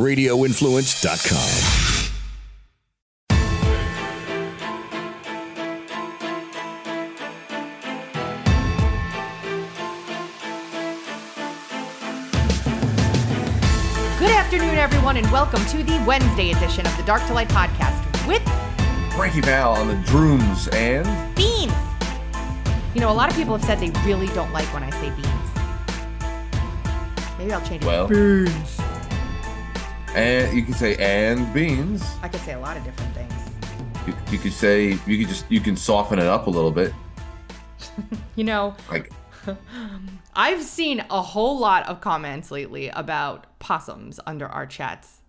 radioinfluence.com. Good afternoon, everyone, and welcome to the Wednesday edition of the Dark to Light podcast with Frankie Val on the drooms and Beanz. You know, a lot of people have said they really don't like when I say Beanz. Maybe I'll change it. Well. to beans. And you can say and beans. I could say a lot of different things. You, you could say you could just you can soften it up a little bit. You know, Like I've seen a whole lot of comments lately about possums under our chats.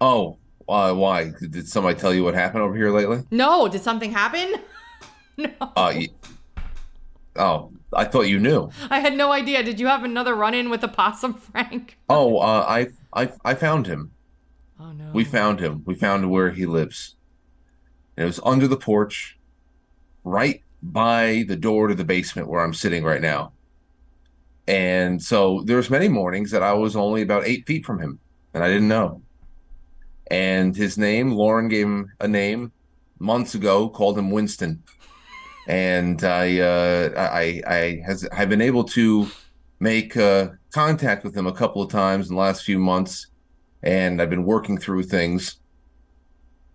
oh uh, why did somebody tell you what happened over here lately? No, did something happen? no. Uh, y oh, I thought you knew. I had no idea. Did you have another run in with a possum, Frank? Oh, uh, I I I found him. Oh, no. We found him. We found where he lives. And it was under the porch, right by the door to the basement where I'm sitting right now. And so there's many mornings that I was only about eight feet from him, and I didn't know. And his name, Lauren gave him a name months ago, called him Winston. And I, uh, I, I has I've been able to make uh, contact with him a couple of times in the last few months, and I've been working through things.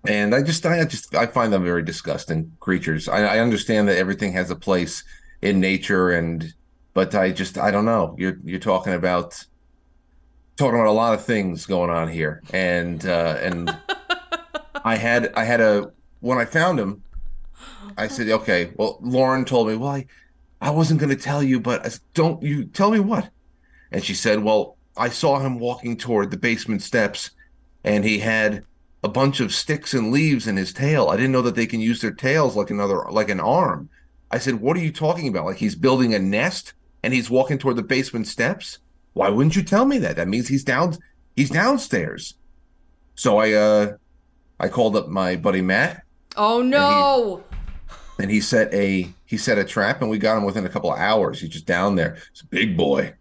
And I just, I just, I find them very disgusting creatures. I, I understand that everything has a place in nature, and but I just, I don't know. You're, you're talking about, talking about a lot of things going on here, and uh, and I had, I had a when I found him, I said, okay. Well, Lauren told me, well, I, I wasn't going to tell you, but I don't you tell me what? And she said, well, I saw him walking toward the basement steps, and he had a bunch of sticks and leaves in his tail. I didn't know that they can use their tails like another like an arm. I said, "What are you talking about? Like he's building a nest and he's walking toward the basement steps? Why wouldn't you tell me that? That means he's down he's downstairs." So I uh I called up my buddy Matt Oh, no. And he set a he set a trap and we got him within a couple of hours. He's just down there. He's a big boy.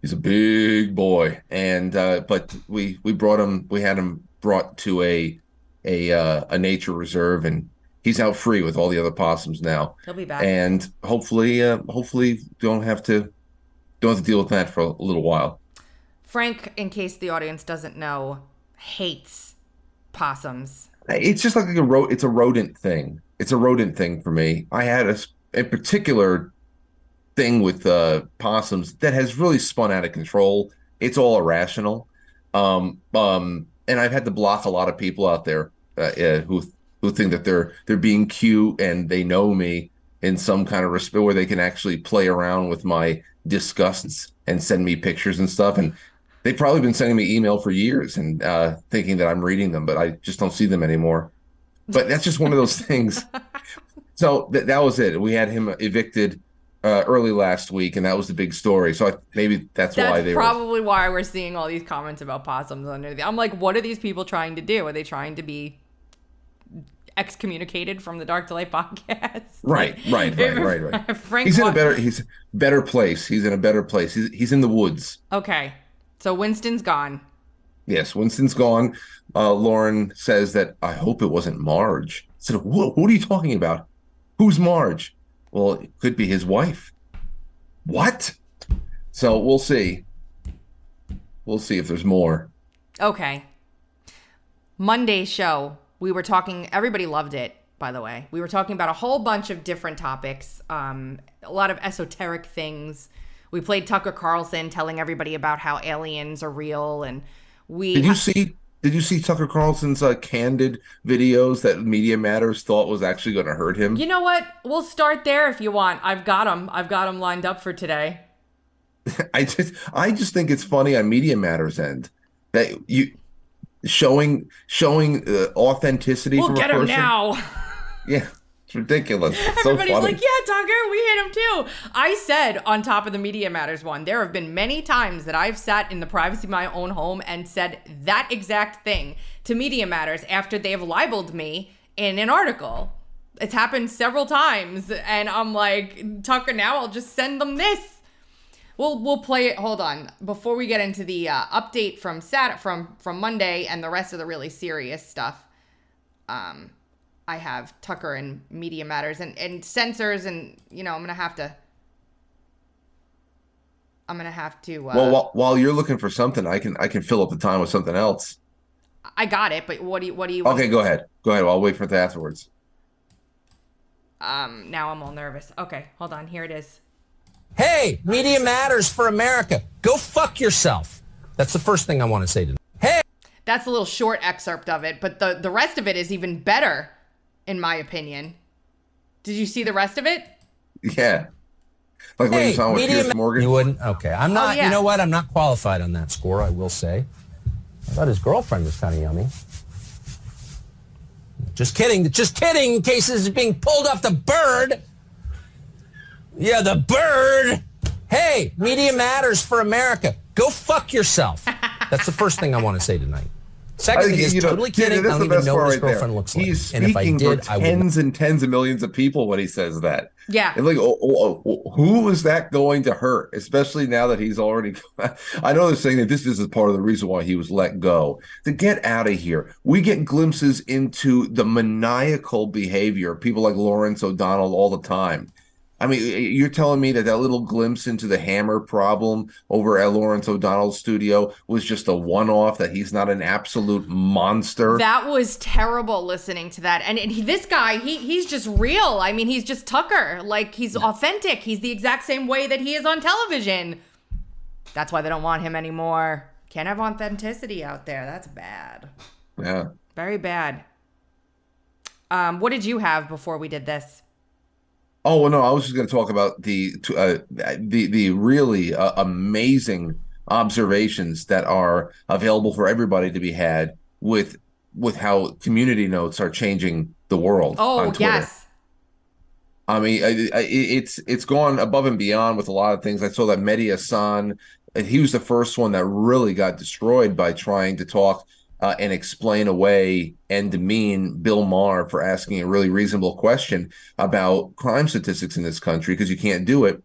He's a big boy. And uh but we we brought him we had him brought to a a uh, a nature reserve and he's out free with all the other possums now. He'll be back. And hopefully uh hopefully don't have to don't have to deal with that for a little while. Frank, in case the audience doesn't know, hates possums. It's just like a ro- it's a rodent thing. It's a rodent thing for me. I had a, a particular thing with uh, possums that has really spun out of control. It's all irrational. Um, um, and I've had to block a lot of people out there uh, uh, who who think that they're they're being cute and they know me in some kind of respect where they can actually play around with my disgusts and send me pictures and stuff. And they've probably been sending me email for years and uh, thinking that I'm reading them, but I just don't see them anymore. But that's just one of those things. So th- that was it. We had him evicted uh, early last week, and that was the big story. So I, maybe that's, why That's they were. probably why we're seeing all these comments about possums under the. I'm like, what are these people trying to do? Are they trying to be excommunicated from the Dark to Light podcast? Right, right, right, right, right. Frank, He's in a better. He's better place. He's in a better place. He's he's in the woods. Okay, so Winston's gone. Yes, Winston's gone. Uh, Lauren says that I hope it wasn't Marge. I said, what, what are you talking about? Who's Marge? Well, it could be his wife. What? So we'll see. We'll see if there's more. Okay. Monday's show, we were talking, everybody loved it, by the way. We were talking about a whole bunch of different topics, um, a lot of esoteric things. We played Tucker Carlson telling everybody about how aliens are real. And we. Did you see? Did you see Tucker Carlson's uh, candid videos that Media Matters thought was actually going to hurt him? You know what? We'll start there if you want. I've got them. I've got them lined up for today. I just, I just think it's funny on Media Matters end that you showing showing uh, authenticity We'll from get a him now. Yeah, it's ridiculous. It's so Everybody's funny. like, yeah, Tucker, we hit him too. I said on top of the Media Matters one, there have been many times that I've sat in the privacy of my own home and said that exact thing to Media Matters after they have libeled me in an article. It's happened several times, and I'm like, Tucker, now I'll just send them this. We'll we'll play it. Hold on, before we get into the uh, update from Sat from from Monday and the rest of the really serious stuff. Um, I have Tucker and Media Matters and and censors, and you know I'm gonna have to. I'm gonna have to. Uh, well, while, while you're looking for something, I can I can fill up the time with something else. I got it, but what do you what do you? Okay, go ahead. Go ahead. I'll wait for it afterwards. Um, now I'm all nervous. Okay, hold on. Here it is. Hey, Media Matters for America. Go fuck yourself. That's the first thing I want to say to them. Hey. That's a little short excerpt of it, but the the rest of it is even better, in my opinion. Did you see the rest of it? Yeah. Like when Hey, you saw with Media Morgan. You wouldn't? Okay. I'm oh, not, yeah. you know what? I'm not qualified on that score, I will say. I thought his girlfriend was kind of yummy. Just kidding. Just kidding, in case this is being pulled off the bird. Yeah, the bird. Hey, Media Matters for America. Go fuck yourself. That's the first thing I want to say tonight. Second I thing is you know, totally dude, kidding. I that's don't even know what his right there. girlfriend looks like. He's and if I speaking did, for I would. tens and tens of millions of people when he says that. Yeah. And like, oh, oh, oh, who is that going to hurt? Especially now that he's already. I know they're saying that this is part of the reason why he was let go. To get out of here, we get glimpses into the maniacal behavior of people like Lawrence O'Donnell all the time. I mean, you're telling me that that little glimpse into the hammer problem over at Lawrence O'Donnell's studio was just a one-off. That he's not an absolute monster. That was terrible listening to that. And, and he, this guy, he he's just real. I mean, he's just Tucker. Like he's authentic. He's the exact same way that he is on television. That's why they don't want him anymore. Can't have authenticity out there. That's bad. yeah. Very bad. Um, what did you have before we did this? Oh well, no, I was just going to talk about the uh, the the really uh, amazing observations that are available for everybody to be had with with how community notes are changing the world. Oh, on Twitter. yes. I mean, I, I, it's it's gone above and beyond with a lot of things. I saw that Mehdi Hasan, and he was the first one that really got destroyed by trying to talk uh, and explain away and demean Bill Maher for asking a really reasonable question about crime statistics in this country because you can't do it.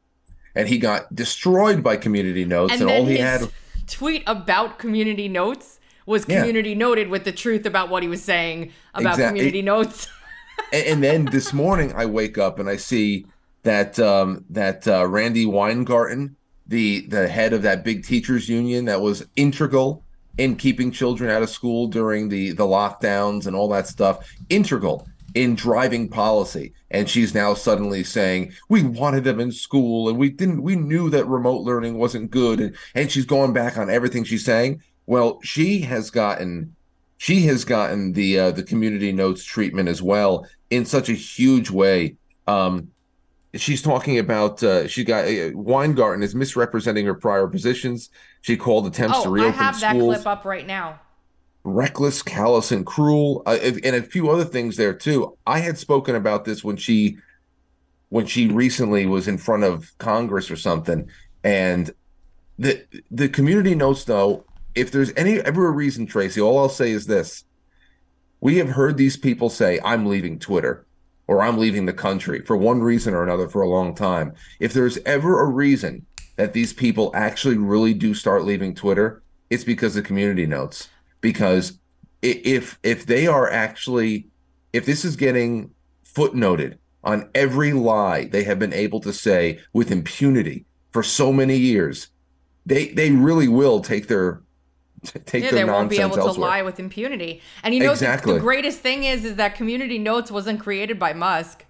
And he got destroyed by community notes, and, And all he his had. tweet about community notes was Yeah. community noted with the truth about what he was saying about Exact- community notes. and, and then this morning I wake up and I see that um, that uh, Randi Weingarten, the the head of that big teachers union that was integral in keeping children out of school during the the lockdowns and all that stuff, integral in driving policy. And she's now suddenly saying we wanted them in school and we didn't we knew that remote learning wasn't good and and she's going back on everything she's saying. Well, she has gotten she has gotten the uh, the community notes treatment as well in such a huge way. Um, she's talking about uh, she got uh, Weingarten is misrepresenting her prior positions. She called attempts to oh, I reopen have that schools clip up right now. reckless, callous, and cruel, uh, and a few other things there too. I had spoken about this when she when she recently was in front of Congress or something, and the the community notes though. If there's any ever a reason, Tracy, all I'll say is this: we have heard these people say, "I'm leaving Twitter." Or I'm leaving the country for one reason or another for a long time. If there's ever a reason that these people actually really do start leaving Twitter, it's because of community notes because if if they are actually if this is getting footnoted on every lie they have been able to say with impunity for so many years they they really will take their take Yeah, their they won't be able to lie with impunity. And you know, the- the, greatest thing is, is that community notes wasn't created by Musk.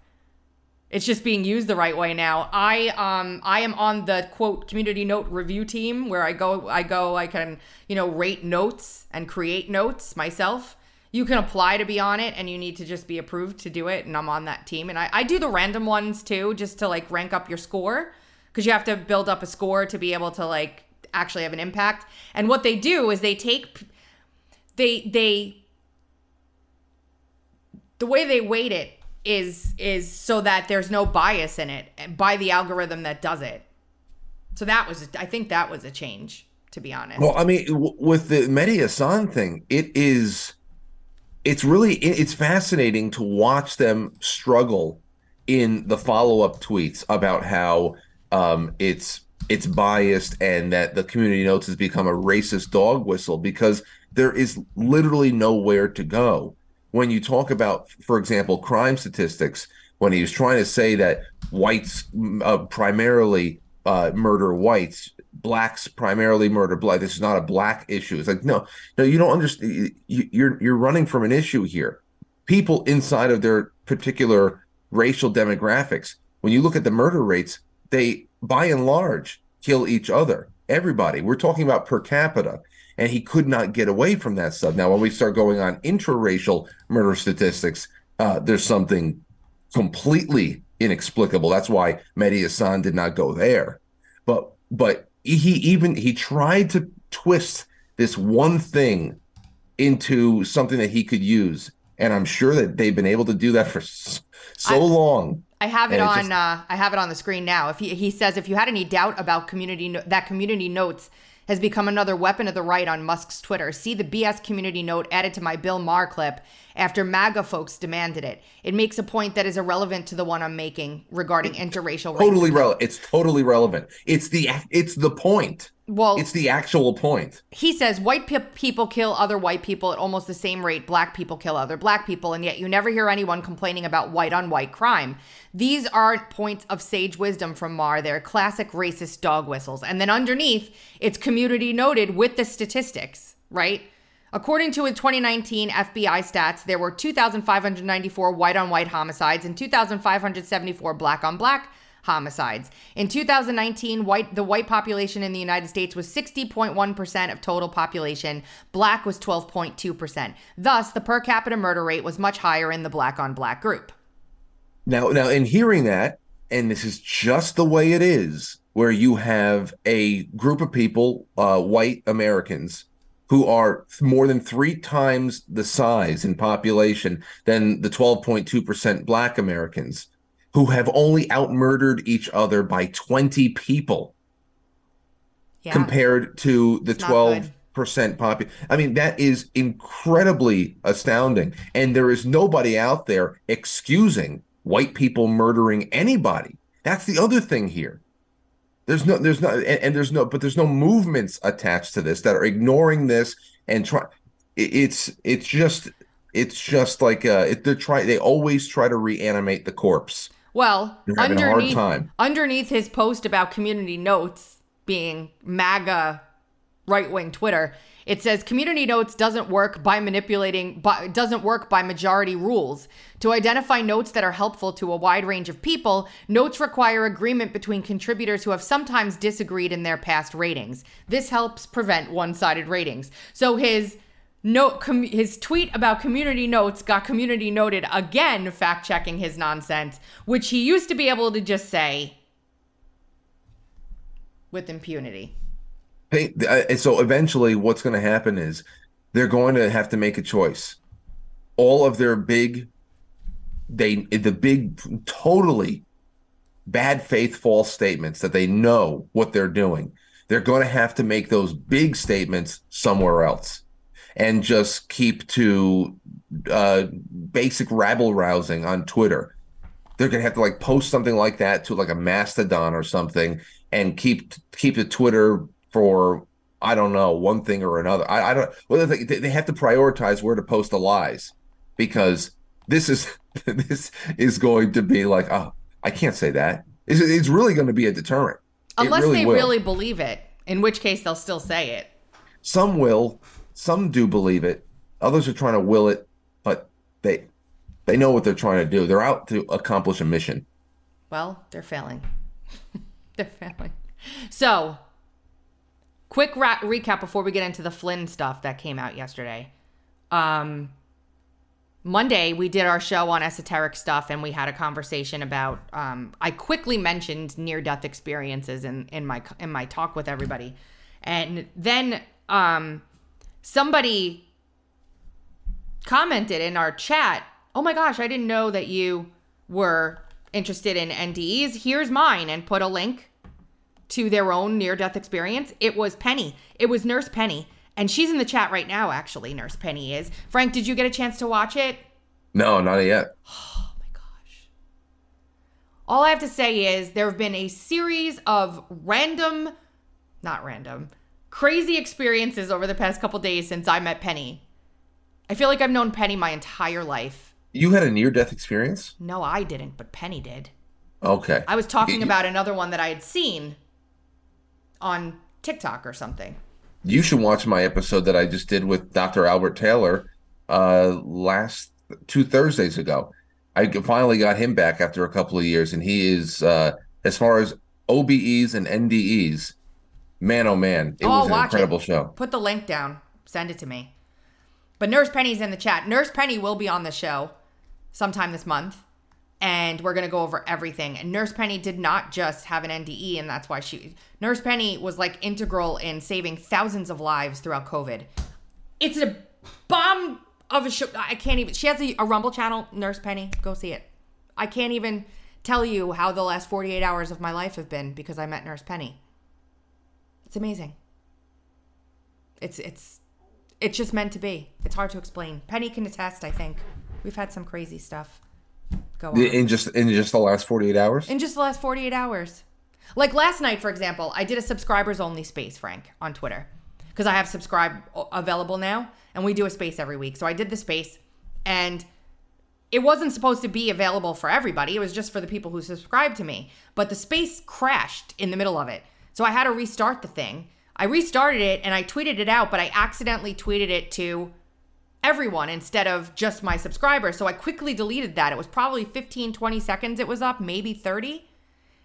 It's just being used the right way now. I um I am on the quote community note review team where I go I go I can you know rate notes and create notes myself. You can apply to be on it and you need to just be approved to do it and I'm on that team and I, I do the random ones too just to like rank up your score because you have to build up a score to be able to like actually have an impact. And what they do is they take they they the way they weight it is is so that there's no bias in it by the algorithm that does it. So that was I think that was a change to be honest. Well, I mean, w- with the Mehdi Hasan thing, it is, it's really, it's fascinating to watch them struggle in the follow up tweets about how um, it's it's biased and that the community notes has become a racist dog whistle because there is literally nowhere to go. When you talk about, for example, crime statistics, when he was trying to say that whites uh, primarily uh, murder whites, blacks primarily murder black. This is not a black issue. It's like no, no, you don't understand. You're you're running from an issue here. People inside of their particular racial demographics. When you look at the murder rates, they by and large kill each other. Everybody. We're talking about per capita, and he could not get away from that stuff. Now, when we start going on intraracial murder statistics, uh, there's something completely inexplicable. That's why Mehdi Hasan did not go there. But but he even he tried to twist this one thing into something that he could use, and I'm sure that they've been able to do that for so, so I, long. I have it on. Just, uh, I have it on the screen now. If he, he says if you had any doubt about community no- that community notes has become another weapon of the right on Musk's Twitter. See the BS community note added to my Bill Maher clip after MAGA folks demanded it. It makes a point that is irrelevant to the one I'm making regarding interracial. Totally relevant. It's totally relevant. It's the it's the point. Well, it's the actual point. He says white pe- people kill other white people at almost the same rate black people kill other black people, and yet you never hear anyone complaining about white on white crime. These aren't points of sage wisdom from Maher. They're classic racist dog whistles. And then underneath, it's community noted with the statistics, right? According to a 2019 FBI stats, there were 2,594 white on white homicides and 2,574 black on black homicides. In 2019, white the white population in the United States was 60.1% of total population, black was 12.2%. Thus, the per capita murder rate was much higher in the black on black group. Now, now in hearing that, and this is just the way it is, where you have a group of people, uh, white Americans, who are more than three times the size in population than the 12.2% black Americans who have only outmurdered each other by 20 people yeah. compared to the 12 percent popular. I mean, that is incredibly astounding. And there is nobody out there excusing white people murdering anybody. That's the other thing here. There's no, there's no, and, and there's no, but there's no movements attached to this that are ignoring this and try. It's, it's just, it's just like uh, it, they're trying. They always try to reanimate the corpse. Well, underneath, underneath his post about community notes being MAGA right wing Twitter, it says community notes doesn't work by manipulating, but doesn't work by majority rules. To identify notes that are helpful to a wide range of people, notes require agreement between contributors who have sometimes disagreed in their past ratings. This helps prevent one sided ratings. So his note com- his tweet about community notes got community noted again fact checking his nonsense which he used to be able to just say with impunity. Uh, so eventually what's going to happen is they're going to have to make a choice. All of their big they the big totally bad faith false statements that they know what they're doing they're going to have to make those big statements somewhere else and just keep to uh, basic rabble rousing on Twitter. They're gonna have to like post something like that to like a Mastodon or something, and keep keep the Twitter for I don't know one thing or another. I, I don't. Well, they, they have to prioritize where to post the lies because this is this is going to be like oh I can't say that. It's, it's really going to be a deterrent. Unless really they will. really believe it, in which case they'll still say it. Some will, some do believe it. Others are trying to will it, but they they know what they're trying to do. They're out to accomplish a mission. Well, they're failing. they're failing. So, quick ra- recap before we get into the Flynn stuff that came out yesterday. Um, Monday, we did our show on esoteric stuff and we had a conversation about. Um, I quickly mentioned near death experiences in, in my in my talk with everybody, and then um, somebody commented in our chat, "Oh my gosh, I didn't know that you were interested in NDEs. Here's mine," and put a link to their own near-death experience. It was Penny. It was Nurse Penny, and she's in the chat right now. Actually, Nurse Penny is. Frank, did you get a chance to watch it? No, not yet. Oh my gosh! All I have to say is there have been a series of random, not random, crazy experiences over the past couple days since I met Penny. I feel like I've known Penny my entire life. You had a near death experience? No, I didn't, but Penny did. Okay. I was talking You- about another one that I had seen on TikTok or something. You should watch my episode that I just did with Dr. Albert Taylor uh last two Thursdays ago. I finally got him back after a couple of years, and he is uh as far as OBEs and NDEs, man oh man, it Oh, was an watch it. incredible show. Put the link down. Send it to me. But Nurse Penny's in the chat. Nurse Penny will be on the show sometime this month. And we're going to go over everything. And Nurse Penny did not just have an NDE, and that's why she. Nurse Penny was like integral in saving thousands of lives throughout COVID. It's a bomb of a show. I can't even. She has a, a Rumble channel, Nurse Penny. Go see it. I can't even tell you how the last 48 hours of my life have been because I met Nurse Penny. It's amazing. It's it's it's just meant to be. It's hard to explain. Penny can attest, I think. We've had some crazy stuff go on. In just in just the last 48 hours? In just the last 48 hours. Like last night, for example, I did a subscribers only space, Frank, on Twitter. Because I have subscribe available now, and we do a space every week. So I did the space, and it wasn't supposed to be available for everybody. It was just for the people who subscribed to me. But the space crashed in the middle of it. So I had to restart the thing. I restarted it and I tweeted it out, but I accidentally tweeted it to everyone instead of just my subscribers. So I quickly deleted that. It was probably 15, 20 seconds it was up, maybe 30.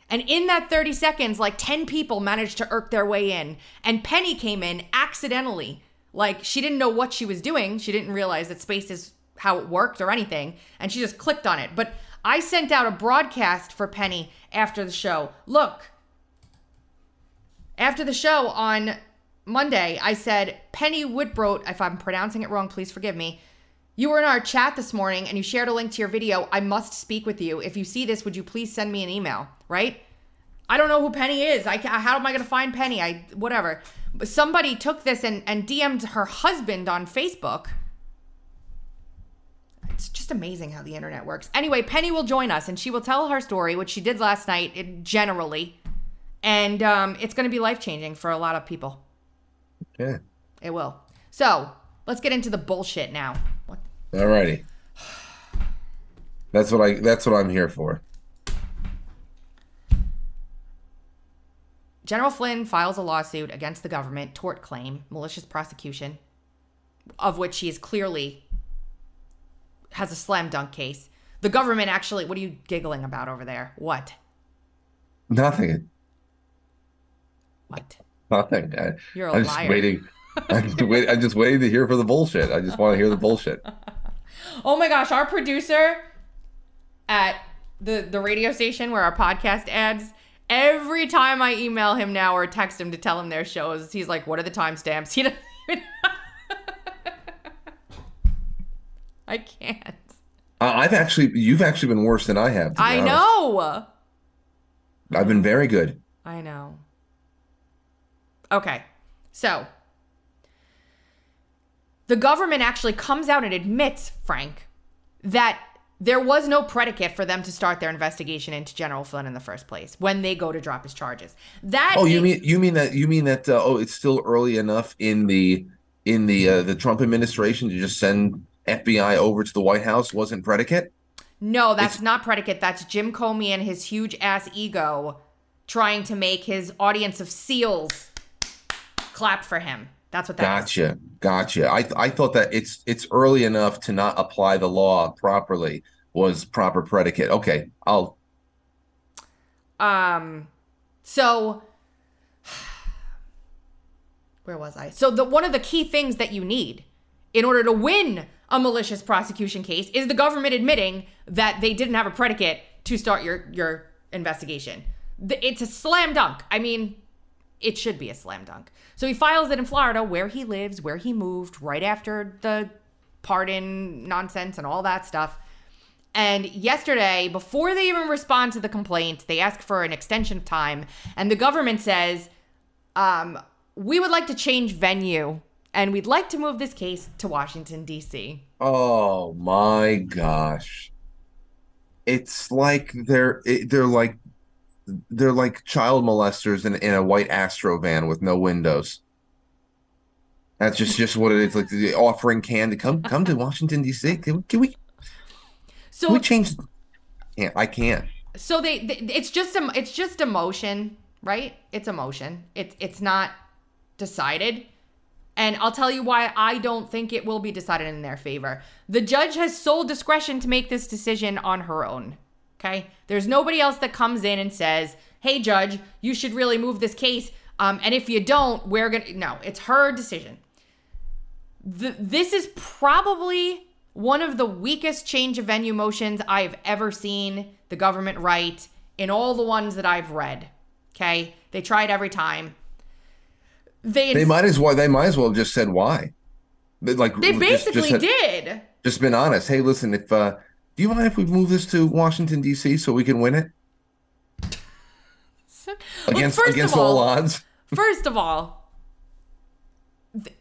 And in that 30 seconds, like 10 people managed to irk their way in. And Penny came in accidentally. Like she didn't know what she was doing. She didn't realize that space is how it worked or anything. And she just clicked on it. But I sent out a broadcast for Penny after the show. Look, after the show on Monday, I said, Penny Wittbrodt, if I'm pronouncing it wrong, please forgive me. You were in our chat this morning and you shared a link to your video. I must speak with you. If you see this, would you please send me an email? Right? I don't know who Penny is. I how am I going to find Penny? I whatever. Somebody took this and, and DM'd her husband on Facebook. It's just amazing how the internet works. Anyway, Penny will join us and she will tell her story, which she did last night, it, generally. And um, it's going to be life changing for a lot of people. Yeah. It will. So let's get into the bullshit now. What? All righty. That's what I that's what I'm here for. General Flynn files a lawsuit against the government, tort claim, malicious prosecution, of which he is clearly has a slam dunk case. The government actually, what are you giggling about over there? What? Nothing. What? Nothing. I, You're a I'm just liar. waiting. I'm just, wait, I'm just waiting to hear for the bullshit. I just want to hear the bullshit. Oh my gosh, our producer at the the radio station where our podcast ads, every time I email him now or text him to tell him their shows, he's like, "What are the timestamps?" He doesn't even I can't. Uh, I've actually, you've actually been worse than I have. I honest. know. I've been very good. I know. Okay. So, the government actually comes out and admits, Frank, that there was no predicate for them to start their investigation into General Flynn in the first place when they go to drop his charges. That Oh, you is- mean you mean that you mean that? Uh, oh, it's still early enough in the in the uh, the Trump administration to just send FBI over to the White House wasn't predicate. No, that's not predicate. That's Jim Comey and his huge ass ego trying to make his audience of seals clap for him. That's what that is. Gotcha, gotcha. I I thought that it's it's early enough to not apply the law properly was proper predicate. Okay, I'll Um, so where was I? So the one of the key things that you need in order to win a malicious prosecution case is the government admitting that they didn't have a predicate to start your your investigation. It's a slam dunk. I mean, it should be a slam dunk. So he files it in Florida, where he lives, where he moved, right after the pardon nonsense and all that stuff. And yesterday, before they even respond to the complaint, they ask for an extension of time. And the government says, um, we would like to change venue and we'd like to move this case to Washington, D.C. Oh my gosh. it's like they're they're like they're like child molesters in, in a white Astro van with no windows. That's just just what it is. Like the offering can to come come to Washington D.C. Can, can we So can we change? Can't I can't. so they, they it's just a it's just emotion right it's emotion it's it's not decided and i'll tell you why i don't think it will be decided in their favor the judge has sole discretion to make this decision on her own okay there's nobody else that comes in and says hey judge you should really move this case um, and if you don't we're gonna no it's her decision the, this is probably one of the weakest change of venue motions I've ever seen the government write in all the ones that I've read. Okay, they try it every time. They They might as well. They might as well have just said why. Like they just- basically just, had- did. Just been honest. Hey, listen. If uh, do you mind if we move this to Washington D.C. so we can win it Look, against first against of all all, odds? First of all, th-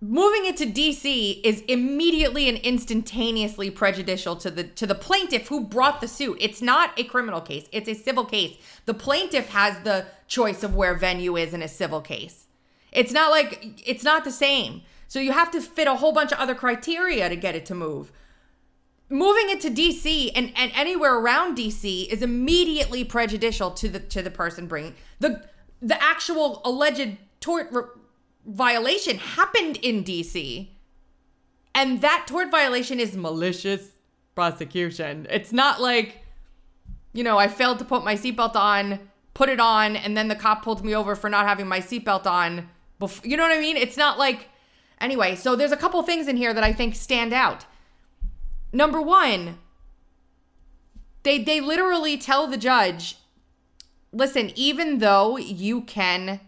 moving it to DC is immediately and instantaneously prejudicial to the to the plaintiff who brought the suit. It's not a criminal case; it's a civil case. The plaintiff has the choice of where venue is in a civil case. It's not like it's not the same. So you have to fit a whole bunch of other criteria to get it to move moving it to DC and, and anywhere around DC is immediately prejudicial to the to the person bringing the the actual alleged tort re- violation happened in DC, and that tort violation is malicious prosecution. It's not like, you know, I failed to put my seatbelt on, put it on, and then the cop pulled me over for not having my seatbelt on. Before, you know what I mean? It's not like. Anyway, so there's a couple things in here that I think stand out. Number one, they they literally tell the judge, listen, even though you can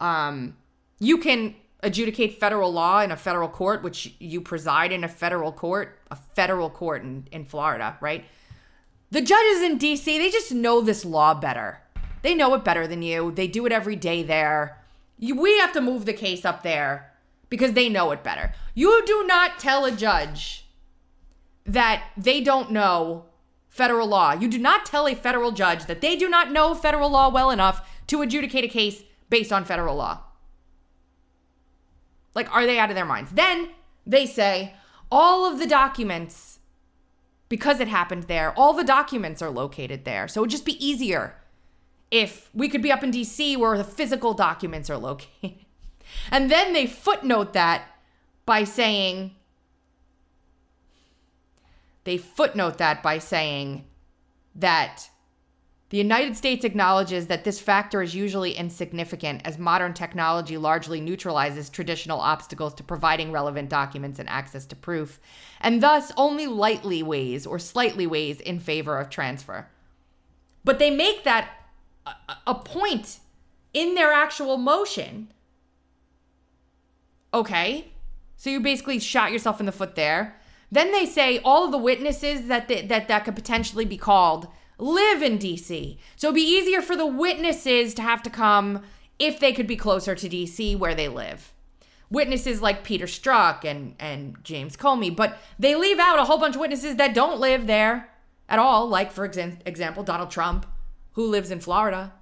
um you can adjudicate federal law in a federal court, which you preside in a federal court, a federal court in, in Florida, right? The judges in DC, they just know this law better. They know it better than you. They do it every day there. You, we have to move the case up there because they know it better. You do not tell a judge that they don't know federal law. You do not tell a federal judge that they do not know federal law well enough to adjudicate a case based on federal law. Like, are they out of their minds? Then they say all of the documents, because it happened there, all the documents are located there. So it'd just be easier if we could be up in DC where the physical documents are located. And then they footnote that by saying, they footnote that by saying that the United States acknowledges that this factor is usually insignificant as modern technology largely neutralizes traditional obstacles to providing relevant documents and access to proof, and thus only lightly weighs or slightly weighs in favor of transfer. But they make that a, point in their actual motion. Okay, so you basically shot yourself in the foot there. Then they say all of the witnesses that th- that that could potentially be called live in DC. So it'd be easier for the witnesses to have to come if they could be closer to DC where they live. Witnesses like Peter Strzok and and James Comey, but they leave out a whole bunch of witnesses that don't live there at all, like for exa- example Donald Trump, who lives in Florida.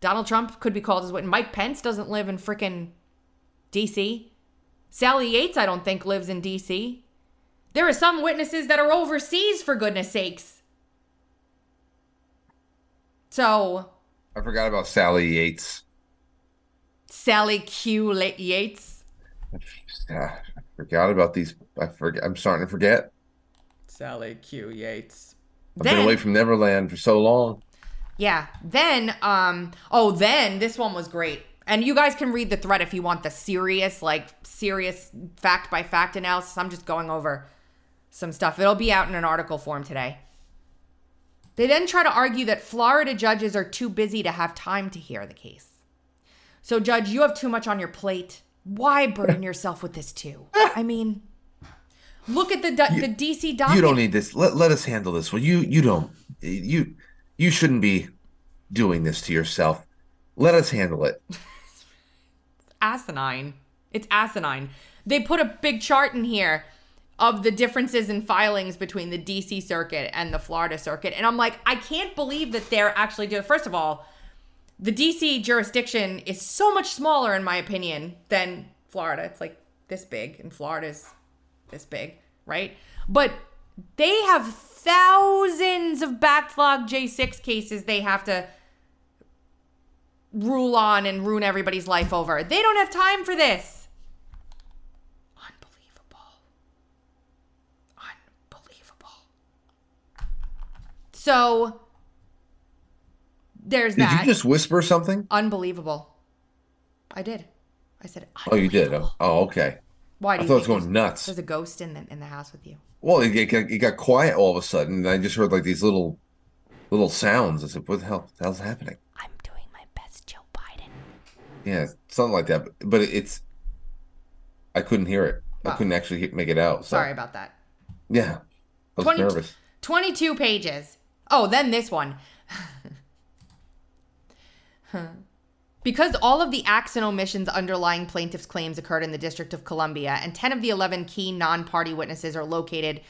Donald Trump could be called as witness. Mike Pence doesn't live in frickin' DC. Sally Yates, I don't think, lives in DC. There are some witnesses that are overseas, for goodness sakes. So, I forgot about Sally Yates. Sally Q Yates. Ah, I forgot about these. I forget. I'm starting to forget. Sally Q Yates. I've been away from Neverland for so long. Yeah. Then, um, oh, then this one was great. And you guys can read the thread if you want the serious, like serious fact by fact analysis. I'm just going over some stuff. It'll be out in an article form today. They then try to argue that Florida judges are too busy to have time to hear the case. So, Judge, you have too much on your plate. Why burden yourself with this too? I mean, look at the do- the DC docket. You don't need this. Let, let us handle this. Well, you you don't. You you shouldn't be doing this to yourself. Let us handle it. asinine. It's asinine. They put a big chart in here of the differences in filings between the DC circuit and the Florida circuit. And I'm like, I can't believe that they're actually doing first of all, the DC jurisdiction is so much smaller in my opinion than Florida. It's like this big and Florida's this big, right? But they have thousands of backlog J6 cases they have to rule on and ruin everybody's life over. They don't have time for this. So there's Did that. you just whisper something? Unbelievable. I did. I said. Oh, you did. Oh, oh, okay. Why do I you thought it was going nuts. There's a ghost in the in the house with you. Well, it, it, got- it got quiet all of a sudden, and I just heard like these little, little sounds. I said, "What the hell? The hell's happening?" I'm doing my best, Joe Biden. Yeah, something like that. But, but it's, I couldn't hear it. I couldn't actually make it out. So, Sorry about that. Yeah, I was 20 nervous. 22 pages. Oh, then this one. Because all of the acts and omissions underlying plaintiff's claims occurred in the District of Columbia, and 10 of the 11 key non party witnesses are located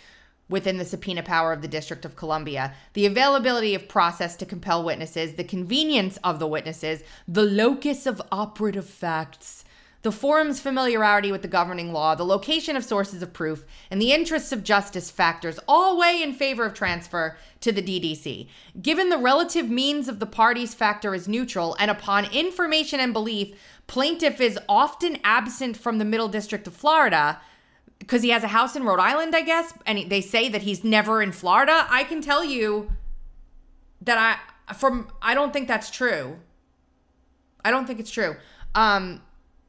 within the subpoena power of the District of Columbia, the availability of process to compel witnesses, the convenience of the witnesses, the locus of operative facts, the forum's familiarity with the governing law, the location of sources of proof, and the interests of justice factors all weigh in favor of transfer to the DDC. Given the relative means of the parties factor is neutral, and upon information and belief, plaintiff is often absent from the Middle District of Florida because he has a house in Rhode Island, I guess, and they say that he's never in Florida. I can tell you that I from I don't think that's true. I don't think it's true. Um,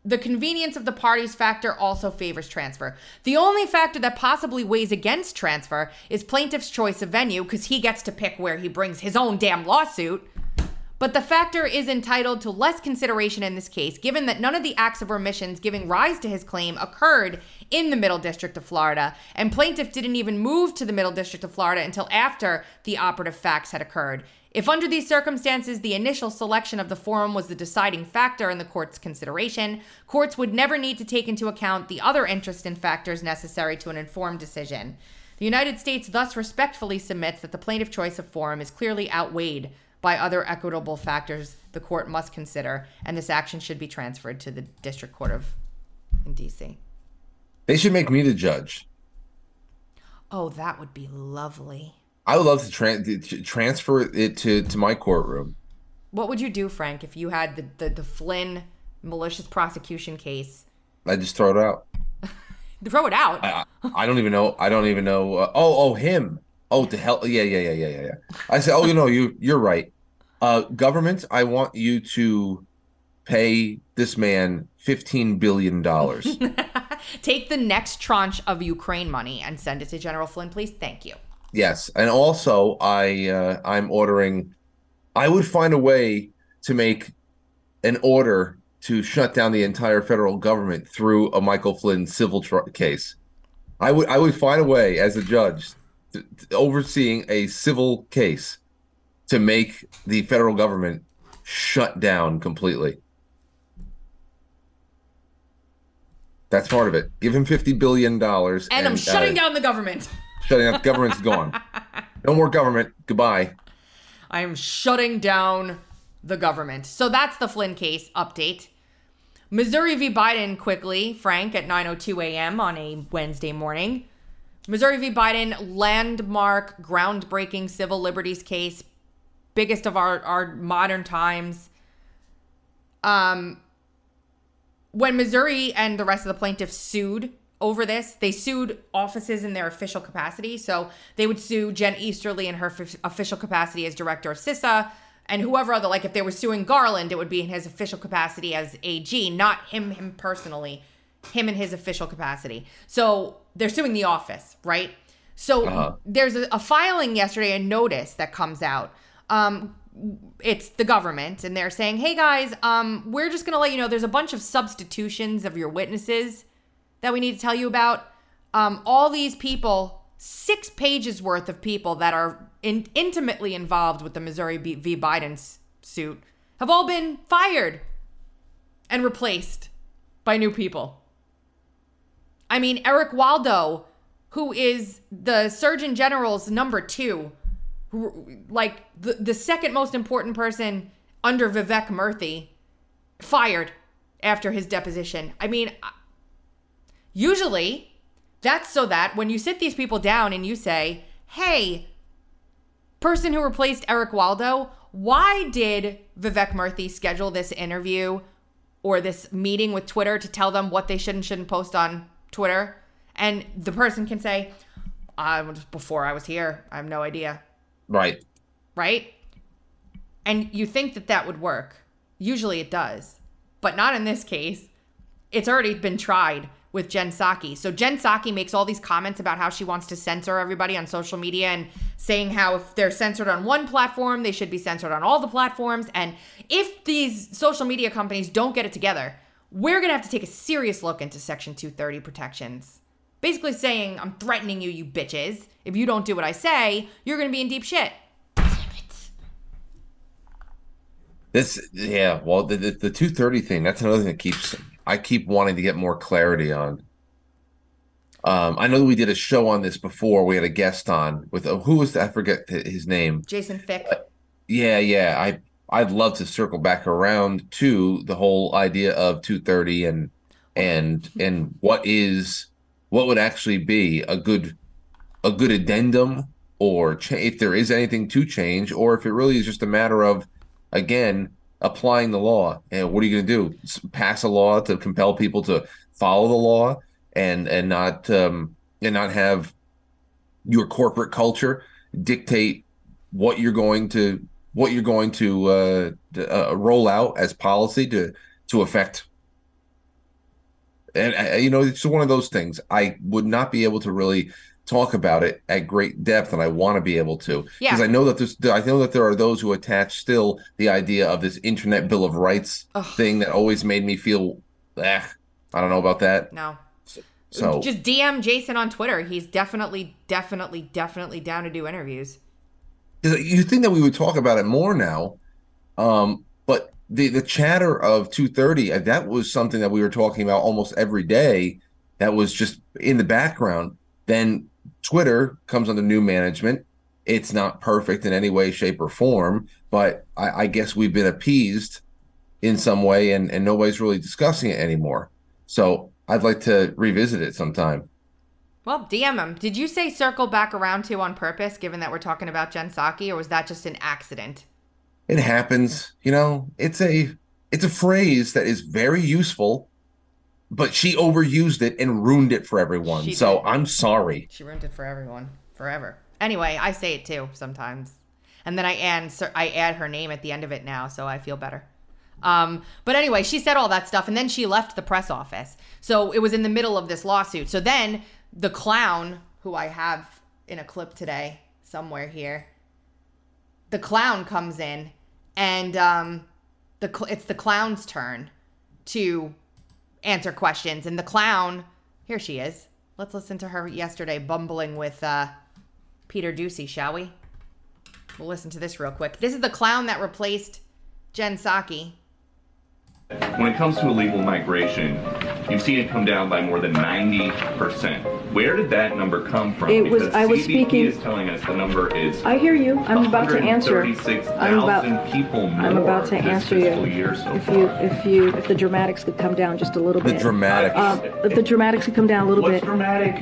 the convenience of the parties factor also favors transfer. The only factor that possibly weighs against transfer is plaintiff's choice of venue because he gets to pick where he brings his own damn lawsuit. But the factor is entitled to less consideration in this case, given that none of the acts of remissions giving rise to his claim occurred in the Middle District of Florida, and plaintiff didn't even move to the Middle District of Florida until after the operative facts had occurred. If under these circumstances the initial selection of the forum was the deciding factor in the court's consideration, courts would never need to take into account the other interest and factors necessary to an informed decision. The United States thus respectfully submits that the plaintiff choice of forum is clearly outweighed by other equitable factors the court must consider, and this action should be transferred to the District Court of in DC. They should make me the judge. Oh, that would be lovely. I would love to, tran- to transfer it to to my courtroom. What would you do, Frank, if you had the, the, the Flynn malicious prosecution case? I just throw it out. Throw it out. I, I don't even know. I don't even know. Uh, oh, oh, him. Oh, the hell. Yeah, yeah, yeah, yeah, yeah, yeah. I said, oh, you know, you you're right. Uh, government, I want you to pay this man fifteen billion dollars. Take the next tranche of Ukraine money and send it to General Flynn, please. Thank you. Yes, and also I uh, I'm ordering. I would find a way to make an order to shut down the entire federal government through a Michael Flynn civil tr- case. I would I would find a way as a judge to, to overseeing a civil case to make the federal government shut down completely. That's part of it. Give him fifty billion dollars, And, I'm shutting uh, down the government. Shutting up. Government's gone. No more government. Goodbye. I am shutting down the government. So that's the Flynn case update. Missouri v. Biden quickly, Frank, at 9:02 a.m. on a Wednesday morning. Missouri v. Biden, landmark, groundbreaking civil liberties case, biggest of our, our modern times. Um, when Missouri and the rest of the plaintiffs sued over this, they sued offices in their official capacity. So they would sue Jen Easterly in her f- official capacity as director of CISA, and whoever other, like if they were suing Garland, it would be in his official capacity as AG, not him him personally, him in his official capacity. So they're suing the office, right? So Uh-huh. there's a, a filing yesterday, a notice that comes out. Um, it's the government, and they're saying, "Hey guys, um, we're just gonna let you know there's a bunch of substitutions of your witnesses that we need to tell you about. Um, all these people, six pages worth of people that are in, intimately involved with the Missouri v. v. Biden suit, have all been fired and replaced by new people. I mean, Eric Waldo who is the Surgeon General's number two, who, like the, the second most important person under Vivek Murthy, fired after his deposition. I mean, usually that's so that when you sit these people down and you say, hey, person who replaced Eric Waldo, why did Vivek Murthy schedule this interview or this meeting with Twitter to tell them what they should and shouldn't post on Twitter? and the person can say, "I was before I was here. I have no idea." Right. Right. And you think that that would work. Usually it does, but not in this case. It's already been tried with Jen Psaki. So Jen Psaki makes all these comments about how she wants to censor everybody on social media and saying how if they're censored on one platform, they should be censored on all the platforms. And if these social media companies don't get it together, we're going to have to take a serious look into Section 230 protections basically saying, I'm threatening you, you bitches. If you don't do what I say, you're going to be in deep shit. This, yeah, well, the, the, the 230 thing, that's another thing that keeps, I keep wanting to get more clarity on. Um, I know that we did a show on this before. We had a guest on with uh, who was I forget his name. Jason Fyk. Uh, yeah, yeah. I I'd love to circle back around to the whole idea of 230 and and and what is what would actually be a good a good addendum or cha- if there is anything to change or if it really is just a matter of again applying the law. And what are you going to do pass a law to compel people to follow the law and and not um and not have your corporate culture dictate what you're going to what you're going to uh, uh roll out as policy to to affect. And uh, you know it's one of those things. I would not be able to really talk about it at great depth and i want to be able to because Yeah. i know that there's i know that there are those who attach still the idea of this internet bill of rights Ugh. thing that always made me feel eh, i don't know about that No. so Just DM Jason on Twitter. He's definitely, definitely, definitely down to do interviews. you think that we would talk about it more now um but the the chatter of 230 uh, that was something that we were talking about almost every day that was just in the background then twitter comes under new management it's not perfect in any way shape or form but i, I guess we've been appeased in some way and and nobody's really discussing it anymore so i'd like to revisit it sometime Well, DM him. Did you say circle back around to on purpose, given that we're talking about Jen Psaki, or was that just an accident? it happens you know it's a it's a phrase that is very useful but she overused it and ruined it for everyone She so did. i'm sorry She ruined it for everyone, forever. Anyway, I say it too sometimes, and then I add I add her name at the end of it now, so I feel better. Um, but anyway, she said all that stuff, and then she left the press office. So it was in the middle of this lawsuit. So then the clown, who I have in a clip today somewhere here, the clown comes in, and um, the cl- it's the clown's turn to answer questions, and the clown here she is. Let's listen to her yesterday bumbling with uh, Peter Doocy, shall we? We'll listen to this real quick. This is the clown that replaced Jen Psaki. When it comes to illegal migration, you've seen it come down by more than 90%. Where did that number come from? It was- Because I was CBP speaking- is telling us the number is I hear you. I'm about to answer. I'm 136,000 about. people more I'm about to this answer fiscal you. year so if far. you, if you, if the dramatics could come down just a little the bit. dramatic Uh, if the dramatics could come down a little What's bit. dramatic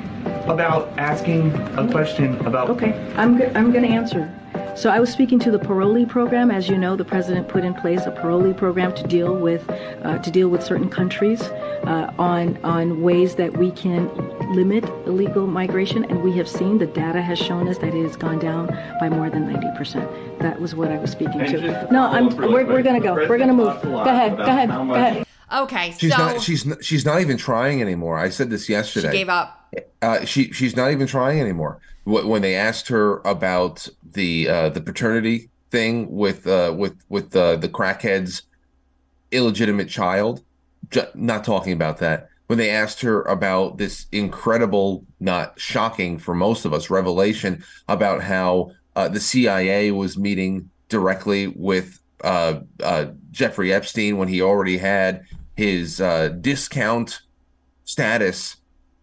about asking a question about Okay, I'm go- I'm going to answer. So I was speaking to the parolee program. As you know, the president put in place a parolee program to deal with uh, to deal with certain countries uh, on on ways that we can limit illegal migration, and we have seen the data has shown us that it has gone down by more than ninety percent. That was what I was speaking And to. No, I'm. really We're, we're going to go. We're going to move. Go ahead. Go ahead. Go ahead. Okay, she's so not she's she's not even trying anymore i said this yesterday. she gave up. uh, she she's not even trying anymore. Wh- When they asked her about the uh, the paternity thing with uh, with with uh, the crackhead's illegitimate child, ju- not talking about that. When they asked her about this incredible, not shocking for most of us, revelation about how uh, the CIA was meeting directly with uh, uh, Jeffrey Epstein when he already had his discount status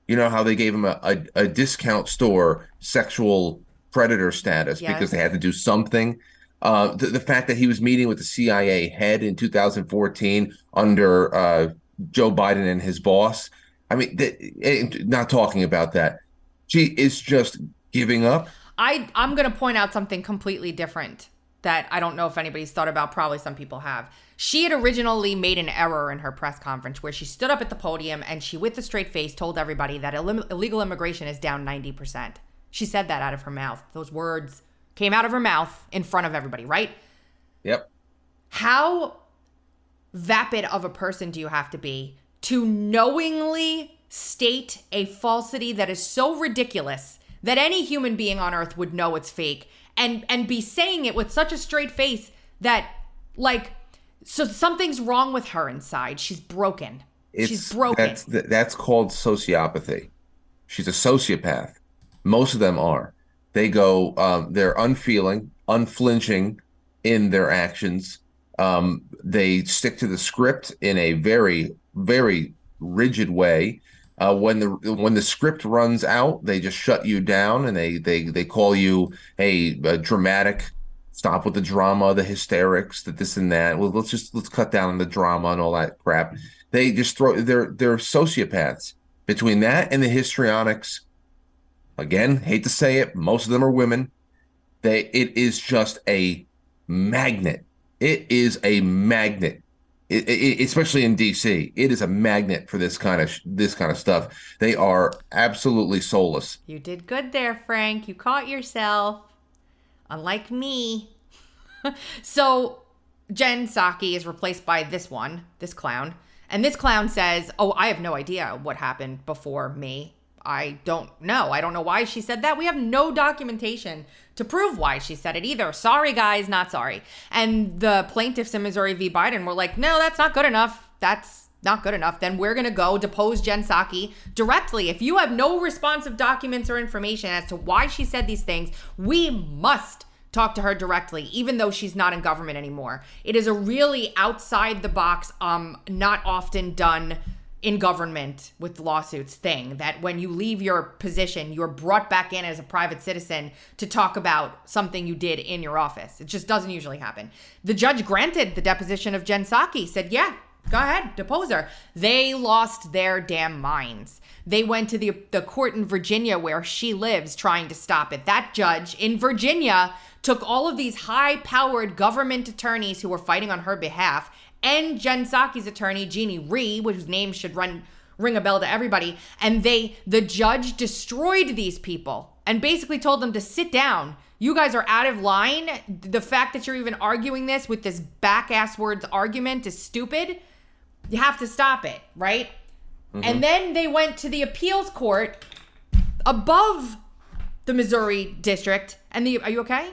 You know how they gave him a, a, a discount store sexual predator status Yes. because they had to do something. Uh, the, the fact that he was meeting with the CIA head in 2014 under uh, Joe Biden and his boss. I mean, th- not talking about that. She is just giving up. I I'm gonna point out something completely different that I don't know if anybody's thought about. Probably some people have. She had originally made an error in her press conference where she stood up at the podium and she, with a straight face, told everybody that Ill- illegal immigration is down 90%. She said that out of her mouth. Those words came out of her mouth in front of everybody, right? Yep. How vapid of a person do you have to be to knowingly state a falsity that is so ridiculous that any human being on earth would know it's fake and and be saying it with such a straight face that like so something's wrong with her inside she's broken It's, she's broken That's that's called sociopathy. She's a sociopath. Most of them are. They go. Um, they're unfeeling, unflinching in their actions. Um, they stick to the script in a very, very rigid way. Uh, when the when the script runs out, they just shut you down and they they they call you a, a dramatic. Stop with the drama, the hysterics, the this and that. Well, let's just let's cut down on the drama and all that crap. They just throw. They're they're sociopaths. Between that and the histrionics, again, hate to say it, most of them are women. They it is just a magnet. It is a magnet. It, it, especially in DC, it is a magnet for this kind of sh- this kind of stuff. They are absolutely soulless. you did good there frank you caught yourself unlike me so jen Psaki is replaced by this one this clown and this clown says oh i have no idea what happened before me i don't know. I don't know why she said that. We have no documentation to prove why she said it either. Sorry guys not sorry. And the plaintiffs in missouri v. Biden were like no that's not good enough. That's not good enough, then we're going to go depose Jen Psaki directly. If you have no responsive documents or information as to why she said these things, we must talk to her directly, even though she's not in government anymore. It is a really outside the box, um, not often done in government with lawsuits thing that when you leave your position, you're brought back in as a private citizen to talk about something you did in your office. It just doesn't usually happen. The judge granted the deposition of Jen Psaki, said, yeah, Go ahead, depose her. They lost their damn minds. They went to the the court in Virginia where she lives trying to stop it. That judge in Virginia took all of these high-powered government attorneys who were fighting on her behalf and Jen Psaki's attorney Jeannie Rhee, whose name should run ring a bell to everybody, and they the judge destroyed these people and basically told them to sit down. You guys are out of line. The fact that you're even arguing this with this back ass words argument is stupid you have to stop it, right? Mm-hmm. And then they went to the appeals court above the Missouri district. And the, are you okay?